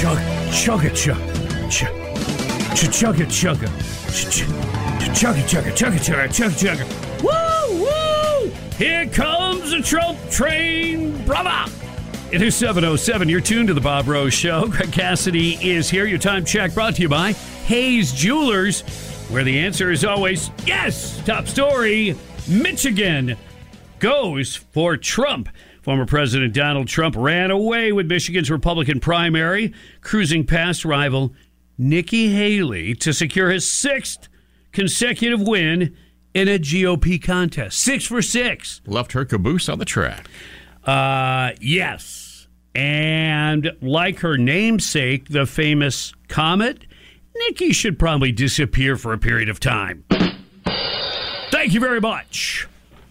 Chug, chugga, chug, chug, chugga, chugga, chugga, chugga, chugga, chugga, chugga, chugga. Woo, woo! Here comes the Trump train, brother! It is 707. You're tuned to the Bob Rose Show. Greg Cassidy is here. Your time check brought to you by Hayes Jewelers, where the answer is always yes. Top story Michigan goes for Trump. Former President Donald Trump ran away with Michigan's Republican primary, cruising past rival Nikki Haley to secure his sixth consecutive win in a GOP contest. Six for six. Left her caboose on the track. Uh, yes. And like her namesake, the famous comet, Nikki should probably disappear for a period of time. Thank you very much.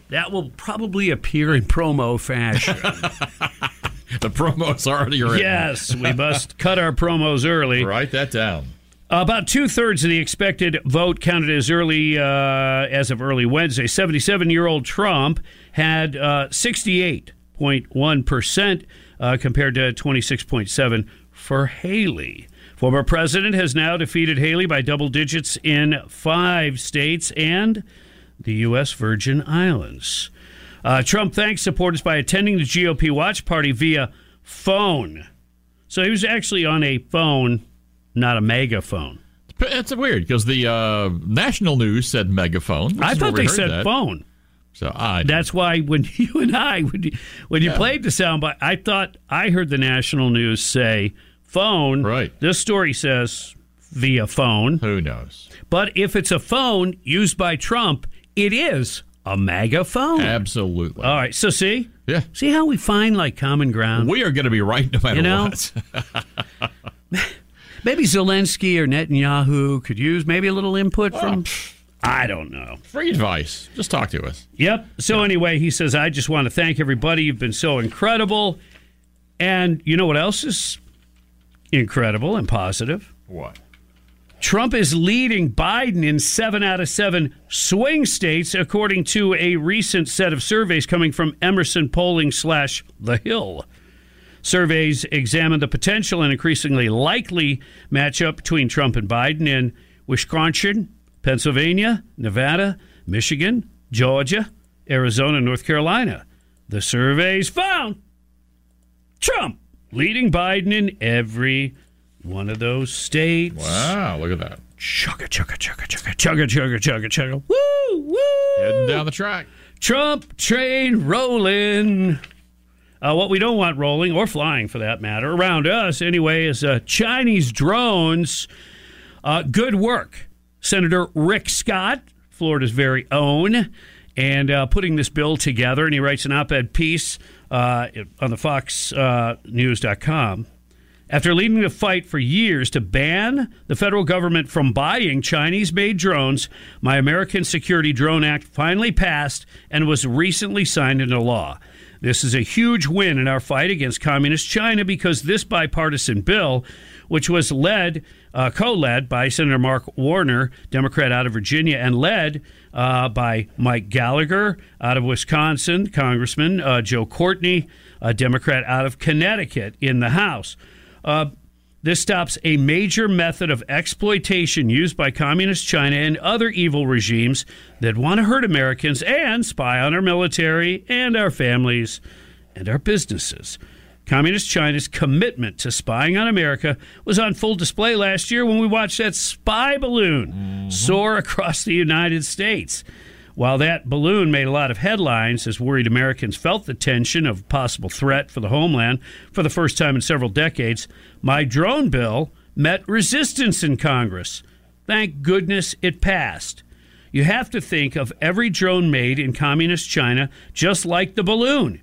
That will probably appear in promo fashion. The promo's already written. yes, we must cut our promos early. Write that down. About two thirds of the expected vote counted as early uh, as of early Wednesday. Seventy-seven-year-old Trump had uh, sixty-eight point one percent uh, compared to twenty-six point seven for Haley. Former president has now defeated Haley by double digits in five states and the U.S. Virgin Islands. Uh, Trump thanks supporters by attending the GOP watch party via phone. So he was actually on a phone, not a megaphone. It's weird because the uh, national news said megaphone. I thought they said that. phone. So I That's why when you and I, when you, when you Yeah. played the soundbite, I thought I heard the national news say phone. Right. This story says via phone. who knows? But if it's a phone used by Trump, it is a MAGA phone. Absolutely. All right. So see, yeah. see how we find like common ground. We are going to be right no matter You know? what. Maybe Zelensky or Netanyahu could use maybe a little input from. I don't know. Free advice. Just talk to us. Yep. So anyway, he says, I just want to thank everybody. You've been so incredible. And you know what else is incredible and positive? What? Trump is leading Biden in seven out of seven swing states, according to a recent set of surveys coming from Emerson Polling slash The Hill. Surveys examine the potential and increasingly likely matchup between Trump and Biden in Wisconsin, Pennsylvania, Nevada, Michigan, Georgia, Arizona, North Carolina. The surveys found Trump leading Biden in every one of those states. Wow, look at that. Chugga, chugga, chugga, chugga, chugga, chugga, chugga, chugga. Woo, woo. Heading down the track. Trump train rolling. Uh, what we don't want rolling or flying, for that matter, around us anyway, is uh, Chinese drones. Uh, good work, Senator Rick Scott, Florida's very own, and uh, putting this bill together. And he writes an op-ed piece uh, on the FoxNews.com. After leading the fight for years to ban the federal government from buying Chinese made drones, my American Security Drone Act finally passed and was recently signed into law. This is a huge win in our fight against communist China because this bipartisan bill, which was led, uh, co led by Senator Mark Warner, Democrat out of Virginia, and led uh, by Mike Gallagher out of Wisconsin, Congressman uh, Joe Courtney, a Democrat out of Connecticut in the House. Uh, this stops a major method of exploitation used by communist China and other evil regimes that want to hurt Americans and spy on our military and our families and our businesses. Communist China's commitment to spying on America was on full display last year when we watched that spy balloon soar across the United States. While that balloon made a lot of headlines as worried Americans felt the tension of possible threat for the homeland for the first time in several decades, my drone bill met resistance in Congress. Thank goodness it passed. You have to think of every drone made in communist China just like the balloon.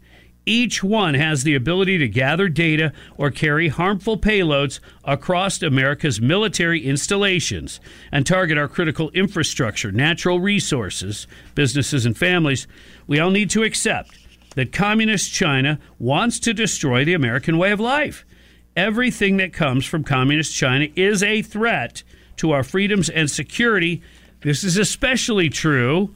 Each one has the ability to gather data or carry harmful payloads across America's military installations and target our critical infrastructure, natural resources, businesses, and families. We all need to accept that communist China wants to destroy the American way of life. Everything that comes from communist China is a threat to our freedoms and security. This is especially true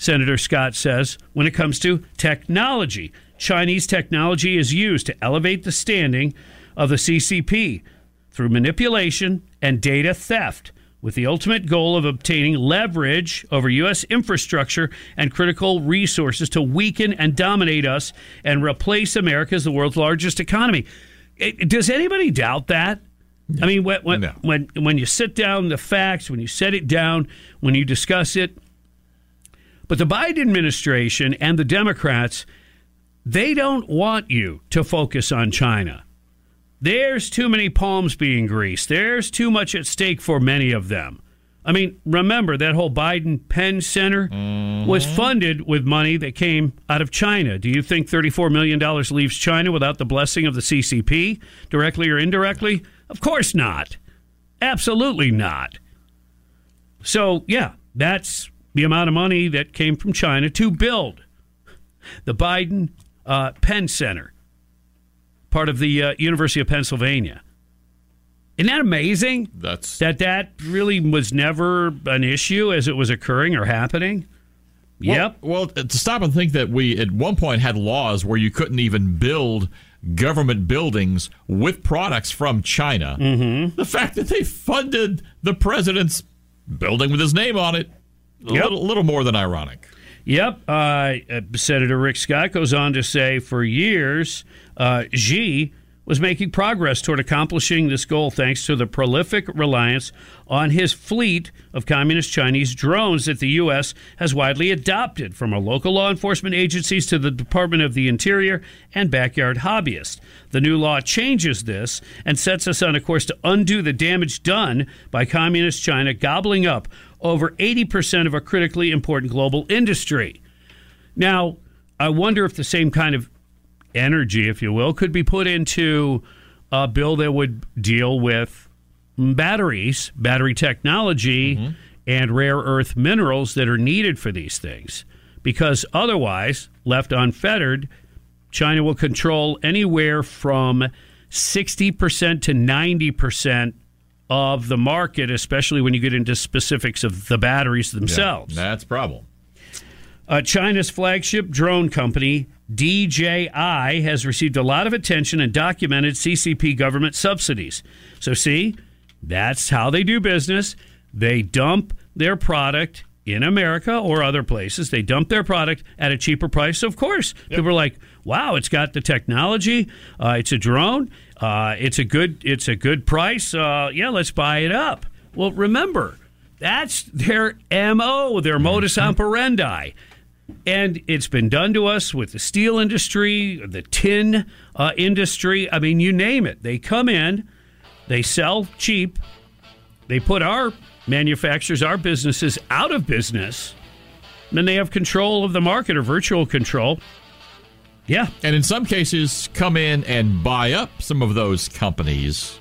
Senator Scott says, when it comes to technology. Chinese technology is used to elevate the standing of the CCP, through manipulation and data theft with the ultimate goal of obtaining leverage over U.S. infrastructure and critical resources to weaken and dominate us and replace America as the world's largest economy. It, does anybody doubt that? I mean, when when, No. when when you sit down the facts, when you set it down, when you discuss it, but the Biden administration and the Democrats, they don't want you to focus on China. There's too many palms being greased. There's too much at stake for many of them. I mean, remember that whole Biden Penn Center was mm-hmm. funded with money that came out of China. Do you think $34 million leaves China without the blessing of the CCP, directly or indirectly? Of course not. Absolutely not. So, yeah, that's the amount of money that came from China to build the Biden uh, Penn Center, part of the uh, University of Pennsylvania. Isn't that amazing? That's that that really was never an issue as it was occurring or happening. Well- yep. Well, to stop and think that we at one point had laws where you couldn't even build government buildings with products from China. Mm-hmm. The fact that they funded the president's building with his name on it, a Yep. little, little more than ironic. Yep. Uh, Senator Rick Scott goes on to say for years, uh, Xi was making progress toward accomplishing this goal thanks to the prolific reliance on his fleet of communist Chinese drones that the U.S. has widely adopted from our local law enforcement agencies to the Department of the Interior and backyard hobbyists. The new law changes this and sets us on a course to undo the damage done by communist China gobbling up over 80% of a critically important global industry. Now, I wonder if the same kind of energy, if you will, could be put into a bill that would deal with batteries, battery technology, mm-hmm. and rare earth minerals that are needed for these things. Because otherwise, left unfettered, China will control anywhere from 60% to 90% of the market, especially when you get into specifics of the batteries themselves. That's a problem. Uh, China's flagship drone company, DJI, has received a lot of attention and documented CCP government subsidies. So, see, that's how they do business. They dump their product in America or other places. They dump their product at a cheaper price. So, of course, people are like, "Wow, it's got the technology. Uh, it's a drone. Uh, it's a good. It's a good price. Uh, yeah, let's buy it up." Well, remember, that's their mo, their modus operandi and it's been done to us with the steel industry, the tin uh, industry. I mean, you name it. They come in, they sell cheap, they put our manufacturers, our businesses out of business. And then they have control of the market or virtual control. Yeah, And in some cases, come in and buy up some of those companies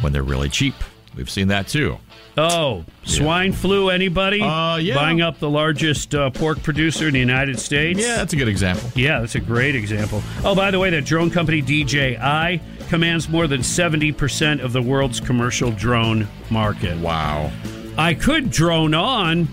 when they're really cheap. We've seen that too. Oh, swine flu, anybody? Uh, yeah. Buying up the largest uh, pork producer in the United States? Yeah, that's a good example. Yeah, that's a great example. Oh, by the way, that drone company DJI commands more than 70% of the world's commercial drone market. Wow. I could drone on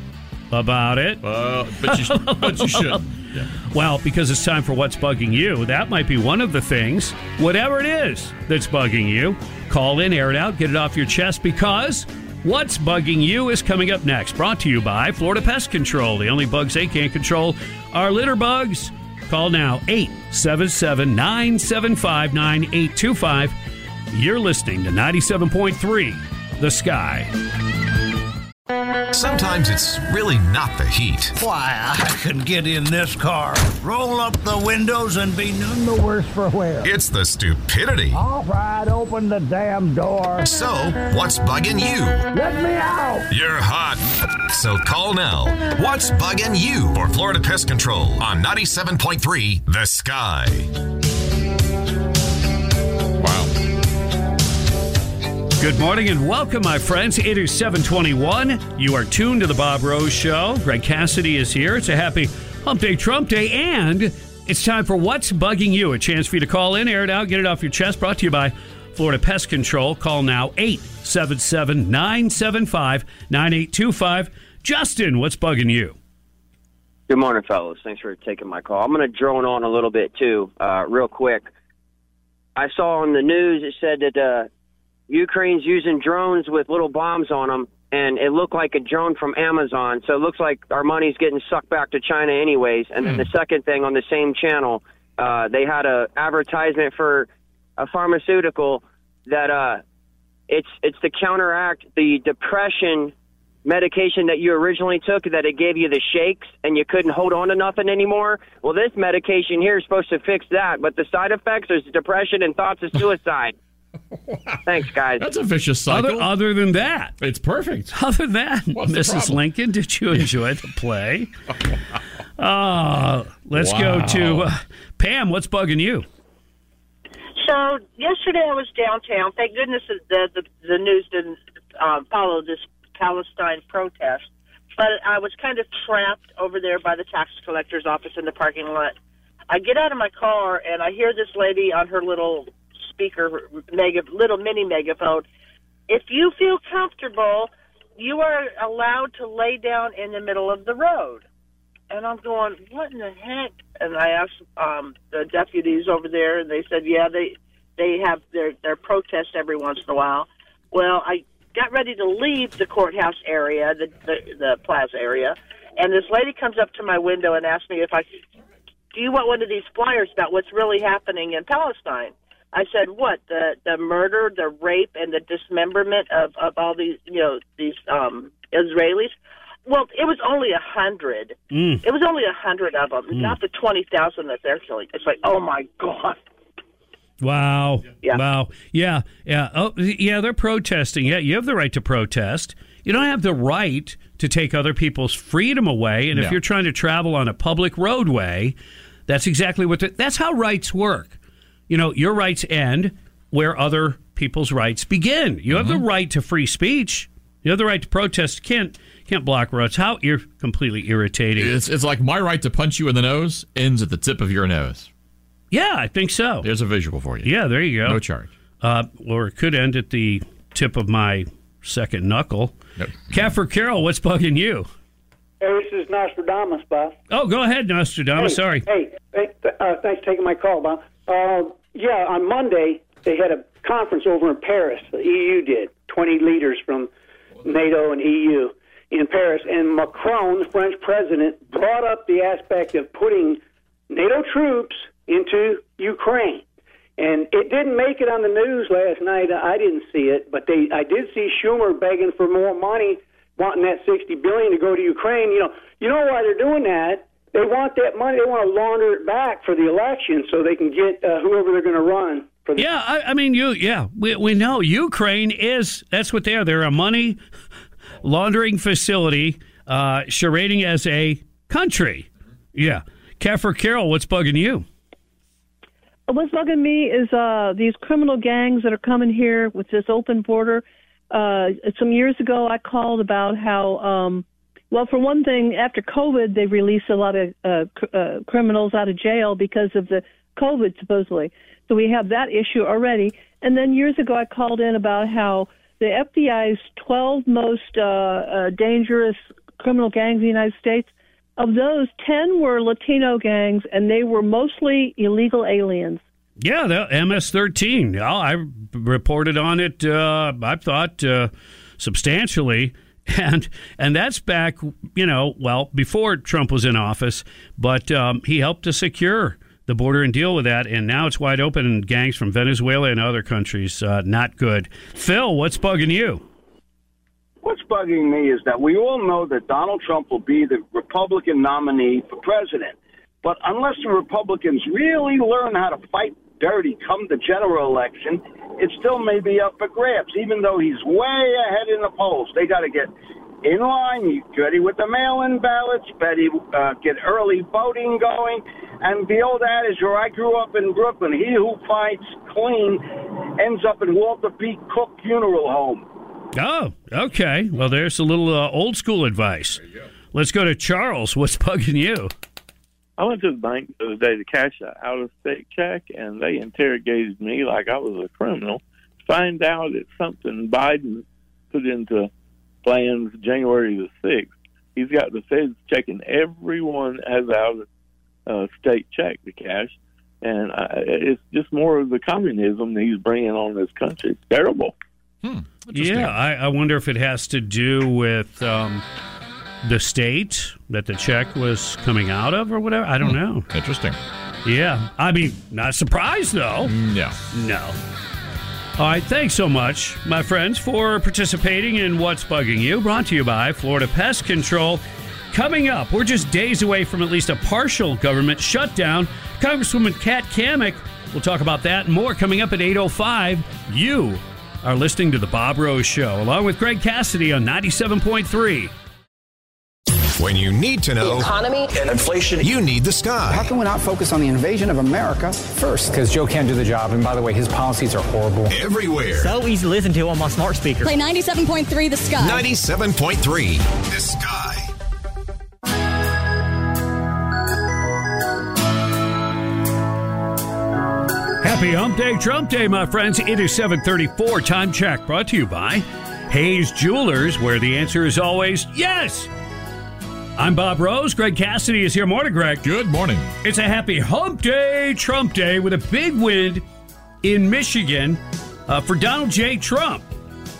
about it. Uh, but you, but you should. Yeah. Well, because it's time for What's Bugging You. That might be one of the things. Whatever it is that's bugging you, call in, air it out, get it off your chest because What's Bugging You is coming up next. Brought to you by Florida Pest Control. The only bugs they can't control are litter bugs. Call now 877 975 9825. You're listening to 97.3 The Sky. Sometimes it's really not the heat. Why, I can get in this car, roll up the windows, and be none the worse for wear. It's the stupidity. All right, open the damn door. So, what's bugging you? Let me out. You're hot. So call now. What's bugging you for Florida Pest Control on 97.3 The Sky. Good morning and welcome, my friends. It is 721. You are tuned to the Bob Rose Show. Greg Cassidy is here. It's a happy Hump Day Trump Day, and it's time for What's Bugging You? A chance for you to call in, air it out, get it off your chest. Brought to you by Florida Pest Control. Call now 877 975 9825. Justin, what's bugging you? Good morning, fellas. Thanks for taking my call. I'm going to drone on a little bit too, uh, real quick. I saw on the news it said that uh, Ukraine's using drones with little bombs on them, and it looked like a drone from Amazon. So it looks like our money's getting sucked back to China, anyways. And then the second thing on the same channel, uh, they had a advertisement for a pharmaceutical that uh, it's it's to counteract the depression medication that you originally took that it gave you the shakes and you couldn't hold on to nothing anymore. Well, this medication here is supposed to fix that, but the side effects is depression and thoughts of suicide. Thanks, guys. That's a vicious cycle. Other, other than that, it's perfect. other than that, What's Mrs. Lincoln, did you enjoy the play? Uh, let's go to uh, Pam. What's bugging you? So yesterday I was downtown. Thank goodness the the, the news didn't uh, follow this Palestine protest. But I was kind of trapped over there by the tax collector's office in the parking lot. I get out of my car and I hear this lady on her little speaker, mega, little mini megaphone. If you feel comfortable, you are allowed to lay down in the middle of the road. And I'm going, what in the heck? And I asked um, the deputies over there, and they said, yeah, they they have their their protests every once in a while. Well, I got ready to leave the courthouse area, the the, the plaza area, and this lady comes up to my window and asks me if I do you want one of these flyers about what's really happening in Palestine? I said, what the the murder, the rape, and the dismemberment of of all these you know these um Israelis. Well, it was only a hundred. Mm. It was only a hundred of them, not the twenty thousand that they're killing. It's like, oh my god. Wow. Yeah. Wow. Yeah. Yeah. Oh, yeah. They're protesting. Yeah. You have the right to protest. You don't have the right to take other people's freedom away. And if you're trying to travel on a public roadway, that's exactly what. The, that's how rights work. You know, your rights end where other people's rights begin. You have the right to free speech. You have the right to protest. Can't can't block roads. How ir- completely irritating. It's, it's like my right to punch you in the nose ends at the tip of your nose. Yeah, I think so. There's a visual for you. Yeah, there you go. No charge. Uh, or it could end at the tip of my second knuckle. Nope. Kaffir Carroll, what's bugging you? Hey, this is Nostradamus, Bob. Oh, go ahead, Nostradamus. Hey, Sorry. Hey, hey th- uh, thanks for taking my call, Bob. Uh, yeah, on Monday they had a conference over in Paris. The EU did. Twenty leaders from NATO and EU in Paris, and Macron, the French president, brought up the aspect of putting NATO troops into Ukraine. And it didn't make it on the news last night. I didn't see it, but they I did see Schumer begging for more money, wanting that 60 billion to go to Ukraine. You know, you know why they're doing that? They want that money. They want to launder it back for the election so they can get uh, whoever they're going to run for the Yeah, I, I mean, you. Yeah, we, we know Ukraine is. That's what they are. They're a money laundering facility, uh, charading as a country. Yeah, Kaffir Carroll, what's bugging you? What's bugging me is uh, these criminal gangs that are coming here with this open border. Uh, some years ago, I called about how, um, well, for one thing, after COVID, they released a lot of uh, cr- uh, criminals out of jail because of the COVID, supposedly. So we have that issue already. And then years ago, I called in about how the FBI's 12 most uh, uh, dangerous criminal gangs in the United States of those, 10 were Latino gangs, and they were mostly illegal aliens. Yeah, the MS-13. I reported on it. Uh, I thought uh, substantially, and and that's back. You know, well before Trump was in office, but um, he helped to secure the border and deal with that. And now it's wide open, and gangs from Venezuela and other countries uh, not good. Phil, what's bugging you? What's bugging me is that we all know that Donald Trump will be the Republican nominee for president. But unless the Republicans really learn how to fight dirty come the general election, it still may be up for grabs, even though he's way ahead in the polls. They got to get in line, you ready with the mail-in ballots, ready, uh, get early voting going, and the old adage where I grew up in Brooklyn, he who fights clean ends up in Walter P. Cook Funeral Home. Oh, okay. Well, there's a little uh, old school advice. Let's go to Charles. What's bugging you? I went to the bank the other day to cash an out of state check, and they interrogated me like I was a criminal. Find out it's something Biden put into plans January the 6th. He's got the feds checking everyone that has out of uh, state check to cash. And I, it's just more of the communism that he's bringing on this country. It's terrible. yeah, I, I wonder if it has to do with um, the state that the check was coming out of or whatever. I don't hmm. know. Interesting. Yeah. I mean, not surprised though. Mm, no. No. All right. Thanks so much, my friends, for participating in What's Bugging You, brought to you by Florida Pest Control. Coming up, we're just days away from at least a partial government shutdown. Congresswoman Kat Cammack will talk about that and more coming up at 8.05. You are listening to The Bob Rose Show, along with Greg Cassidy on 97.3. When you need to know, the economy and inflation, you need the sky. How can we not focus on the invasion of America first? Because Joe can't do the job. And by the way, his policies are horrible. Everywhere. So easy to listen to on my smart speaker. Play 97.3 The Sky. 97.3 The Sky. Happy Hump Day, Trump Day, my friends. It is 734. Time check brought to you by Hayes Jewelers, where the answer is always yes. I'm Bob Rose. Greg Cassidy is here. Morning, Greg. Good morning. It's a happy Hump Day, Trump Day, with a big win in Michigan uh, for Donald J. Trump.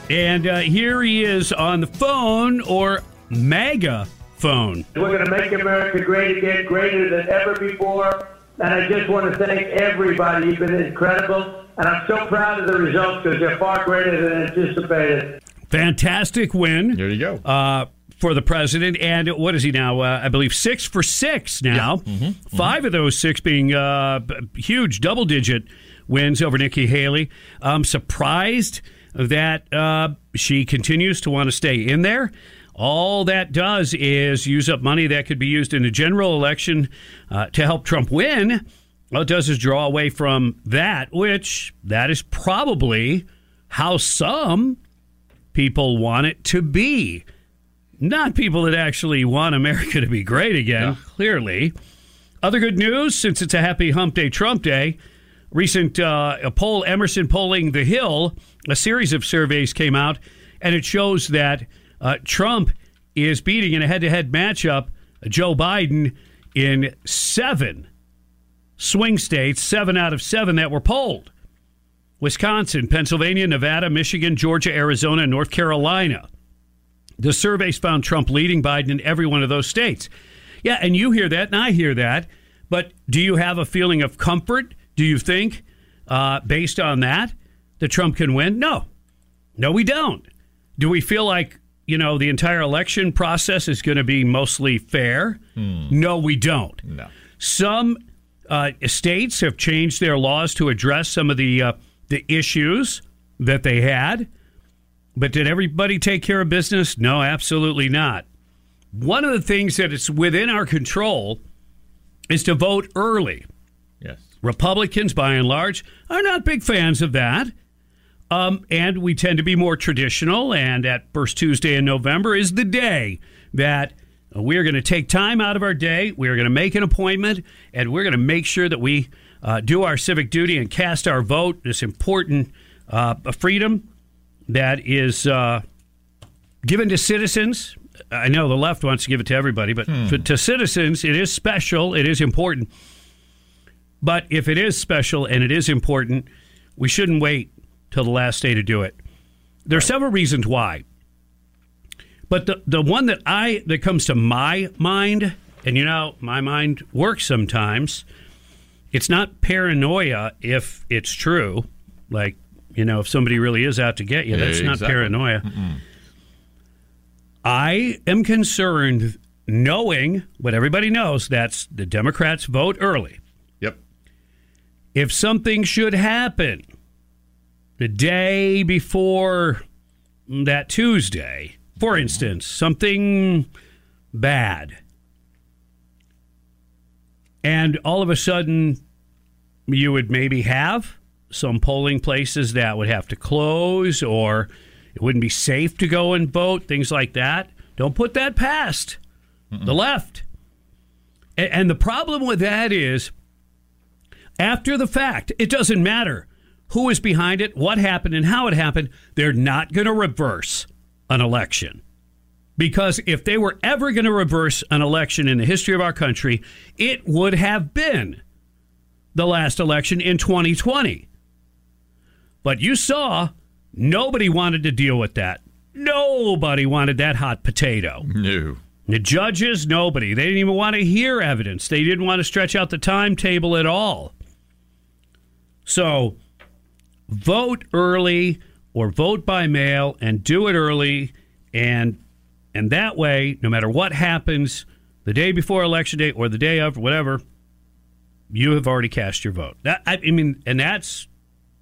And uh, here he is on the phone or MAGA phone. We're going to make America great again, greater than ever before. And I just want to thank everybody. You've been incredible. And I'm so proud of the results because they're far greater than anticipated. Fantastic win. There you go. Uh, for the president. And what is he now? Uh, I believe six for six now. Yeah. Mm-hmm. 5 mm-hmm. of those six being uh, huge double digit wins over Nikki Haley. I'm surprised that uh, she continues to want to stay in there. All that does is use up money that could be used in a general election uh, to help Trump win. All it does is draw away from that, which that is probably how some people want it to be. Not people that actually want America to be great again, clearly. Other good news since it's a happy hump day, Trump day. Recent uh, a poll, Emerson polling The Hill, a series of surveys came out, and it shows that uh, Trump is beating in a head to head matchup Joe Biden in seven swing states, seven out of seven that were polled Wisconsin, Pennsylvania, Nevada, Michigan, Georgia, Arizona, North Carolina. The surveys found Trump leading Biden in every one of those states. Yeah, and you hear that, and I hear that. But do you have a feeling of comfort? Do you think, uh, based on that, that Trump can win? No. No, we don't. Do we feel like, you know, the entire election process is going to be mostly fair? Hmm. No, we don't. No. Some uh, states have changed their laws to address some of the uh, the issues that they had. But did everybody take care of business? No, absolutely not. One of the things that is within our control is to vote early. Yes. Republicans, by and large, are not big fans of that. Um, and we tend to be more traditional. And that first Tuesday in November is the day that we are going to take time out of our day. We are going to make an appointment, and we're going to make sure that we uh, do our civic duty and cast our vote. This important uh, freedom that is uh, given to citizens. I know the left wants to give it to everybody, but Hmm. for, to citizens, it is special. It is important. But if it is special and it is important, we shouldn't wait till the last day to do it. There are several reasons why. But the, the one that I that comes to my mind, and you know, my mind works sometimes. It's not paranoia if it's true. Like, you know, if somebody really is out to get you, that's not Exactly. paranoia. Mm-mm. I am concerned knowing what everybody knows that's the Democrats vote early. Yep. If something should happen the day before that Tuesday, for instance, something bad, and all of a sudden you would maybe have some polling places that would have to close or it wouldn't be safe to go and vote, things like that. Don't put that past the left. A- And the problem with that is after the fact, it doesn't matter who is behind it, what happened, and how it happened. They're not going to reverse an election. Because if they were ever going to reverse an election in the history of our country, it would have been the last election in 2020. But you saw Nobody wanted to deal with that. Nobody wanted that hot potato. No. The judges, nobody. They didn't even want to hear evidence. They didn't want to stretch out the timetable at all. So vote early or vote by mail and do it early and and that way, no matter what happens the day before election day or the day of, whatever, you have already cast your vote. That, I, I mean, and that's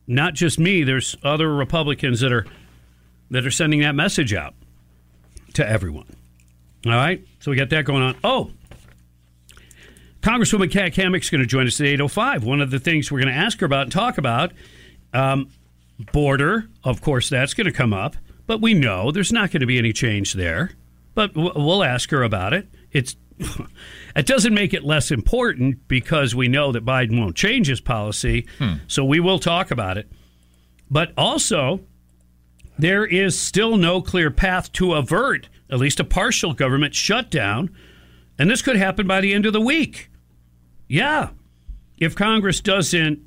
not just me. There's other Republicans that are that are sending that message out to everyone. All right, so we got that going on. Oh, Congresswoman Kat Cammack's going to join us at 8.05. One of the things we're going to ask her about and talk about, um, border, of course, that's going to come up. But we know there's not going to be any change there. But we'll ask her about it. It's it doesn't make it less important because we know that Biden won't change his policy. Hmm. So we will talk about it. But also, there is still no clear path to avert at least a partial government shutdown. And this could happen by the end of the week. Yeah. If Congress doesn't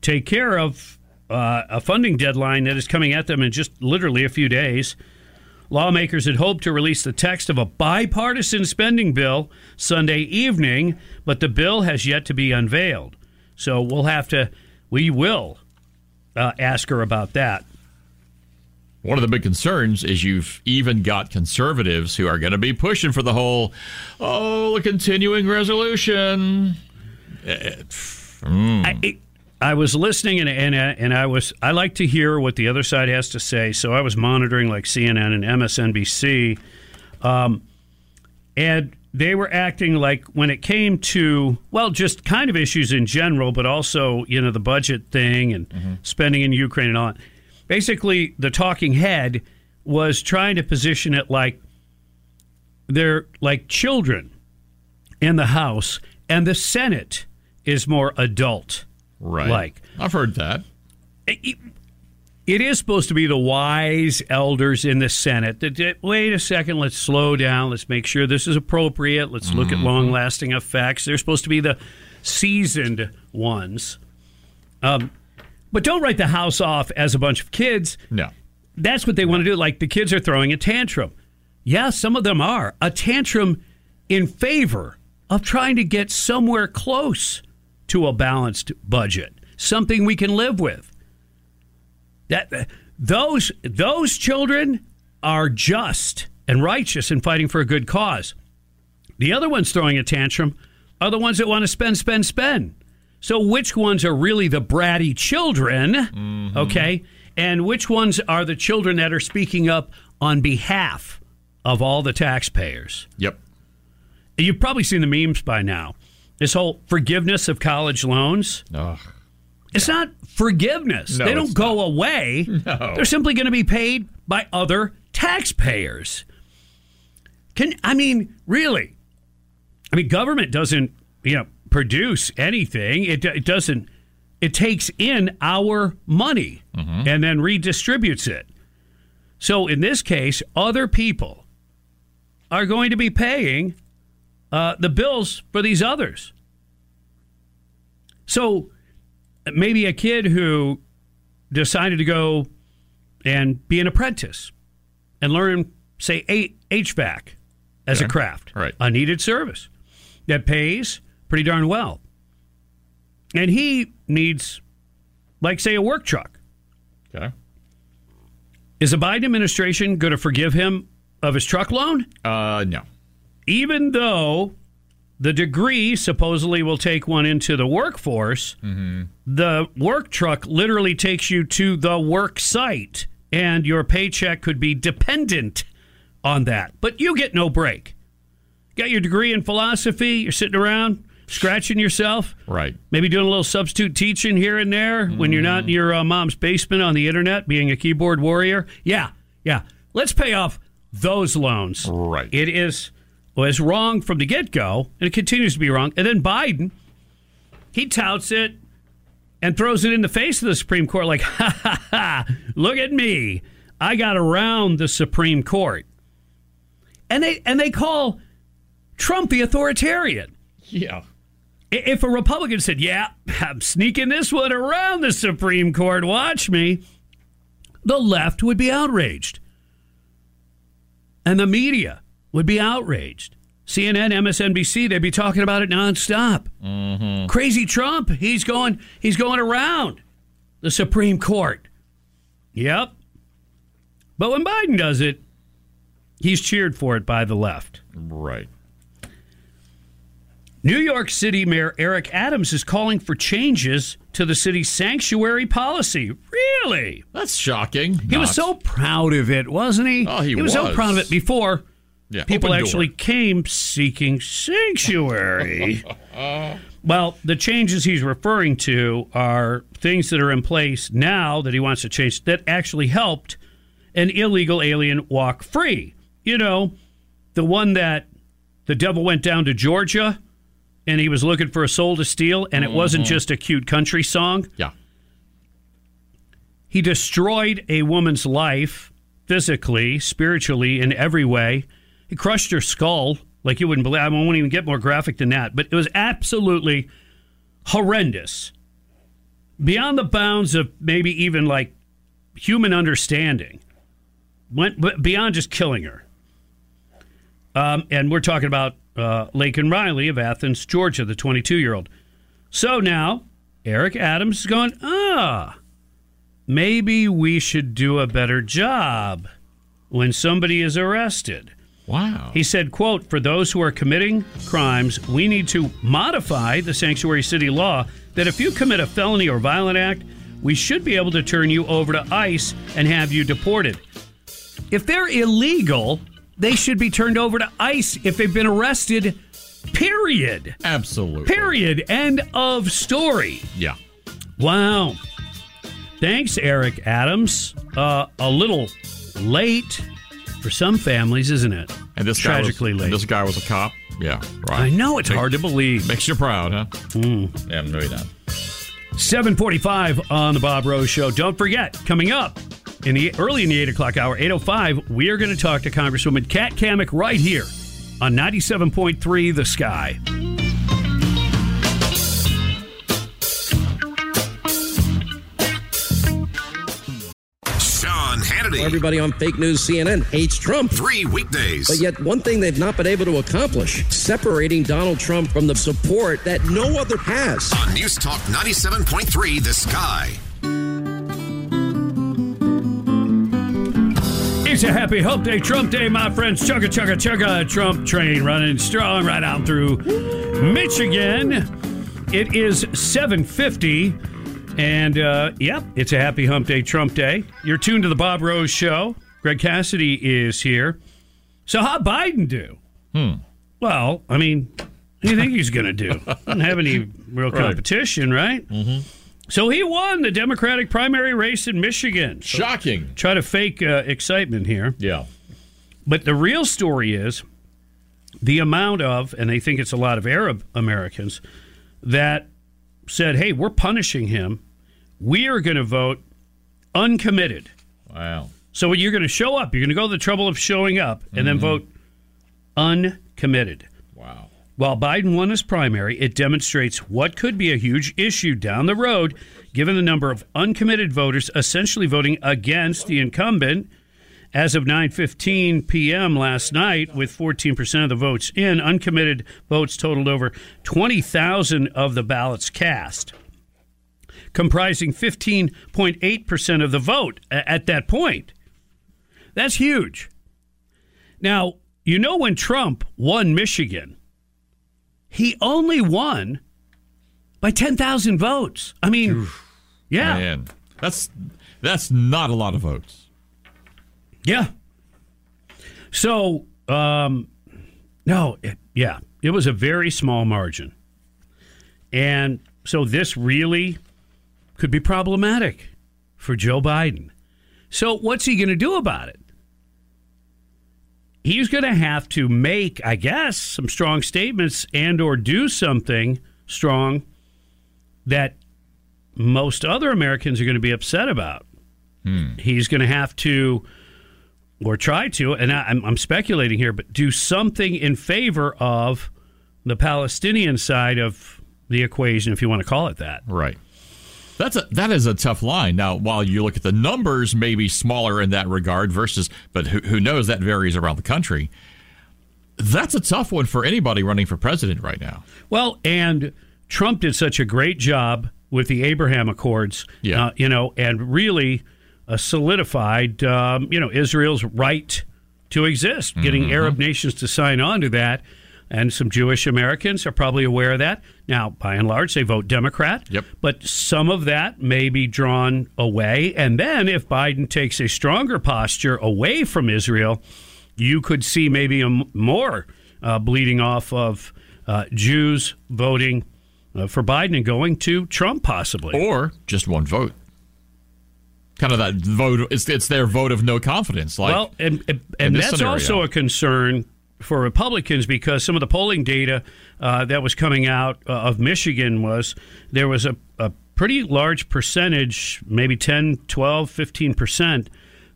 take care of uh, a funding deadline that is coming at them in just literally a few days, lawmakers had hoped to release the text of a bipartisan spending bill Sunday evening, but the bill has yet to be unveiled. So we'll have to, we will uh, ask her about that. One of the big concerns is you've even got conservatives who are going to be pushing for the whole, oh, the continuing resolution. Mm. I, I was listening and, and and I was I like to hear what the other side has to say. So I was monitoring like CNN and MSNBC, um, and they were acting like when it came to well, just kind of issues in general, but also you know the budget thing and mm-hmm. spending in Ukraine and all. That basically the talking head was trying to position it like they're like children in the House, and the Senate is more adult. Right. Like I've heard that. It, it is supposed to be the wise elders in the Senate that, wait a second, let's slow down, let's make sure this is appropriate, let's look mm-hmm. at long lasting effects. They're supposed to be the seasoned ones. Um, but don't write the house off as a bunch of kids. No. That's what they want to do. Like the kids are throwing a tantrum. Yeah, some of them are. A tantrum in favor of trying to get somewhere close to a balanced budget, something we can live with. That those those children are just and righteous in fighting for a good cause. The other ones throwing a tantrum are the ones that want to spend, spend, spend. So, which ones are really the bratty children? Mm-hmm. Okay. And which ones are the children that are speaking up on behalf of all the taxpayers? Yep. You've probably seen the memes by now. This whole forgiveness of college loans. Ugh. It's not forgiveness. No, they don't go not. away. No. They're simply going to be paid by other taxpayers. Can I mean really? I mean government doesn't, you know, produce anything. It, it doesn't. It takes in our money mm-hmm. and then redistributes it. So in this case, other people are going to be paying uh, the bills for these others. So maybe a kid who decided to go and be an apprentice and learn, say, HVAC as okay. a craft, right. a needed service that pays pretty darn well. And he needs, like, say, a work truck. Okay. Is the Biden administration going to forgive him of his truck loan? Uh, no. Even though the degree supposedly will take one into the workforce, mm-hmm. the work truck literally takes you to the work site, and your paycheck could be dependent on that. But you get no break. Got your degree in philosophy, you're sitting around scratching yourself. Right. Maybe doing a little substitute teaching here and there mm. when you're not in your uh, mom's basement on the internet being a keyboard warrior. Yeah, yeah. Let's pay off those loans. Right. It is was wrong from the get go, and it continues to be wrong. And then Biden, he touts it and throws it in the face of the Supreme Court like, ha ha ha, look at me. I got around the Supreme Court. And they and they call Trump the authoritarian. Yeah. If a Republican said, "Yeah, I'm sneaking this one around the Supreme Court, watch me," the left would be outraged. And the media would be outraged. CNN, MSNBC, they'd be talking about it nonstop. Mm-hmm. Crazy Trump, he's going he's going around the Supreme Court. Yep. But when Biden does it, he's cheered for it by the left. Right. New York City Mayor Eric Adams is calling for changes to the city's sanctuary policy. Really? That's shocking. He was so proud of it, wasn't he? Oh, he was. so was. proud of it before Yeah, people actually came seeking sanctuary. well, the changes he's referring to are things that are in place now that he wants to change that actually helped an illegal alien walk free. You know, the one that the devil went down to Georgia and he was looking for a soul to steal, and it wasn't Mhm. just a cute country song. Yeah. He destroyed a woman's life physically, spiritually, in every way. He crushed her skull like you wouldn't believe. I won't even get more graphic than that, but it was absolutely horrendous. Beyond the bounds of maybe even like human understanding. Went beyond just killing her. Um, and we're talking about uh, Laken Riley of Athens, Georgia, the 22 year old. So now Eric Adams is going, ah, maybe we should do a better job when somebody is arrested. Wow. He said, quote, for those who are committing crimes, we need to modify the sanctuary city law that if you commit a felony or violent act, we should be able to turn you over to ICE and have you deported. If they're illegal, they should be turned over to ICE if they've been arrested. Period. Absolutely. Period. End of story. Yeah. Wow. Thanks, Eric Adams. Uh, a little late for some families, isn't it? And this tragically guy was, late. this guy was a cop. Yeah, right. I know it's Make- hard to believe. Makes you proud, huh? Mm. Yeah, maybe not. 745 on the Bob Rose Show. Don't forget, coming up in the early in the 8 o'clock hour, 805, we are going to talk to Congresswoman Kat Cammack right here on 97.3 The Sky. Hannity. Everybody on fake news CNN hates Trump. Three weekdays. But yet, one thing they've not been able to accomplish separating Donald Trump from the support that no other has. On News Talk 97.3 The Sky. It's a happy Hope Day, Trump Day, my friends. Chugga, chugga, chugga. Trump train running strong right on through Michigan. It is 750. And, uh, yep, it's a happy Hump Day, Trump Day. You're tuned to the Bob Rose Show. Greg Cassidy is here. So, how Biden do? Hmm. Well, I mean, what do you think he's going to do? Doesn't have any real Right. competition, right? Mm-hmm. So he won the Democratic primary race in Michigan. So Shocking. Try to fake uh, excitement here. Yeah. But the real story is the amount of, and they think it's a lot of Arab Americans, that said, hey, we're punishing him. We are going to vote uncommitted. Wow. So you're going to show up. You're going to go to the trouble of showing up and then Mhm. vote uncommitted. Wow. While Biden won his primary, it demonstrates what could be a huge issue down the road, given the number of uncommitted voters essentially voting against the incumbent. As of 9:15 p.m. last night, with 14% of the votes in, uncommitted votes totaled over 20,000 of the ballots cast, comprising 15.8% of the vote at that point. That's huge. Now, you know when Trump won Michigan, he only won by 10,000 votes. I mean, yeah. Man, that's that's not a lot of votes. Yeah. So, um, no, it, yeah, it was a very small margin. And so this really could be problematic for Joe Biden. So, what's he going to do about it? He's going to have to make, I guess, some strong statements and or do something strong that most other Americans are going to be upset about. Hmm. He's going to have to or try to, and I, I'm, I'm speculating here, but do something in favor of the Palestinian side of the equation, if you want to call it that. Right. That's a that is a tough line. Now, while you look at the numbers, maybe smaller in that regard versus, but who, who knows that varies around the country. That's a tough one for anybody running for president right now. Well, and Trump did such a great job with the Abraham Accords, Yeah. uh, you know, and really uh, solidified, um, you know, Israel's right to exist, getting Mhm. Arab nations to sign on to that. And some Jewish Americans are probably aware of that. Now, by and large, they vote Democrat. Yep. But some of that may be drawn away. And then if Biden takes a stronger posture away from Israel, you could see maybe a m- more uh, bleeding off of uh, Jews voting uh, for Biden and going to Trump, possibly. Or just one vote. Kind of that vote. It's it's their vote of no confidence. Like well, and and, and that's scenario. also a concern for Republicans because some of the polling data uh, that was coming out uh, of Michigan was there was a, a pretty large percentage, maybe 10, 12, 15 percent,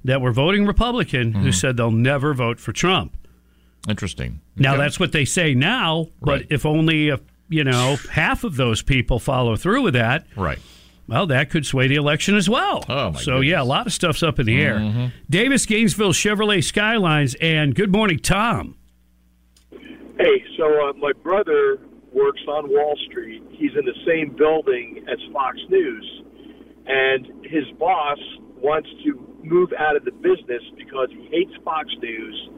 that were voting Republican who Mhm. said they'll never vote for Trump. Interesting. Now Okay. that's what they say now, but if only a, you know half of those people follow through with that, right? Well, that could sway the election as well. Oh, my so yeah, a lot of stuff's up in the air. Mhm. Davis Gainesville Chevrolet Skylines, and good morning, Tom. Hey, so uh, my brother works on Wall Street. He's in the same building as Fox News, and his boss wants to move out of the business because he hates Fox News.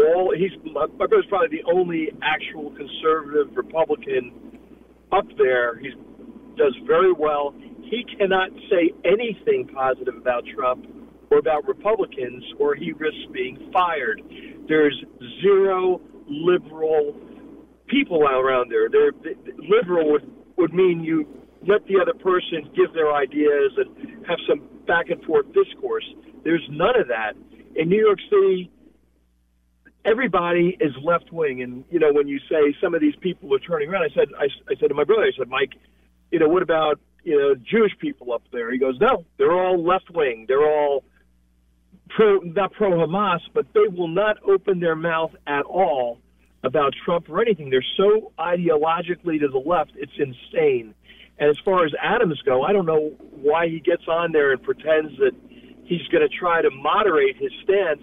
All he's my, my brother's probably the only actual conservative Republican up there. He does very well. He cannot say anything positive about Trump or about Republicans, or he risks being fired. There's zero liberal people around there. They're, liberal would would mean you let the other person give their ideas and have some back and forth discourse. There's none of that in New York City. Everybody is left wing, and you know when you say some of these people are turning around, I said I, I said to my brother, I said, Mike, you know what about you know Jewish people up there? He goes, no, they're all left wing. They're all pro not pro Hamas, but they will not open their mouth at all about Trump or anything. They're so ideologically to the left, it's insane. And as far as Adams go, I don't know why he gets on there and pretends that he's going to try to moderate his stance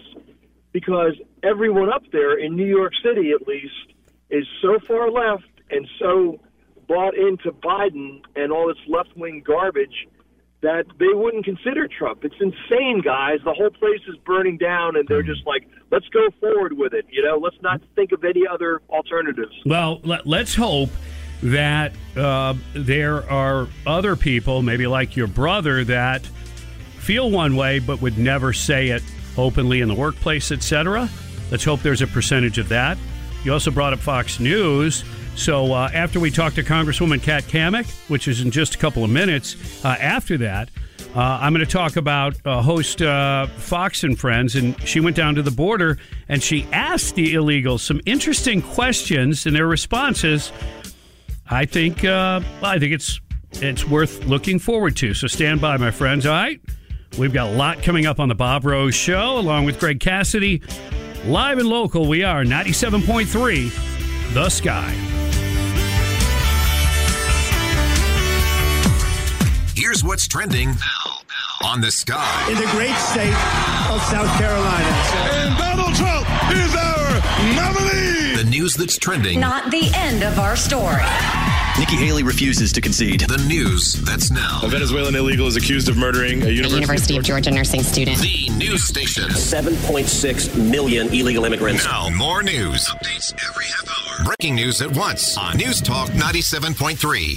because everyone up there in New York City at least is so far left and so bought into Biden and all this left-wing garbage that they wouldn't consider Trump. It's insane, guys. The whole place is burning down, and they're just like, let's go forward with it. You know, let's not think of any other alternatives. Well, let, let's hope that uh, there are other people, maybe like your brother, that feel one way but would never say it openly in the workplace, etc. Let's hope there's a percentage of that. You also brought up Fox News. So uh, after we talk to Congresswoman Kat Cammack, which is in just a couple of minutes, uh, after that, uh, I'm going to talk about uh, host uh, Fox and Friends, and she went down to the border and she asked the illegals some interesting questions, and their responses, I think, uh, I think it's it's worth looking forward to. So stand by, my friends. All right, we've got a lot coming up on the Bob Rose Show, along with Greg Cassidy, live and local. We are 97.3, The Sky. Here's what's trending now on the sky. in the great state of South Carolina. And Donald Trump is our nominee. The news that's trending. Not the end of our story. Nikki Haley refuses to concede. The news that's now. A Venezuelan illegal is accused of murdering a University, University of Georgia nursing student. The news station. 7.6 million illegal immigrants. Now, more news. Updates every half hour. Breaking news at once on News Talk 97.3.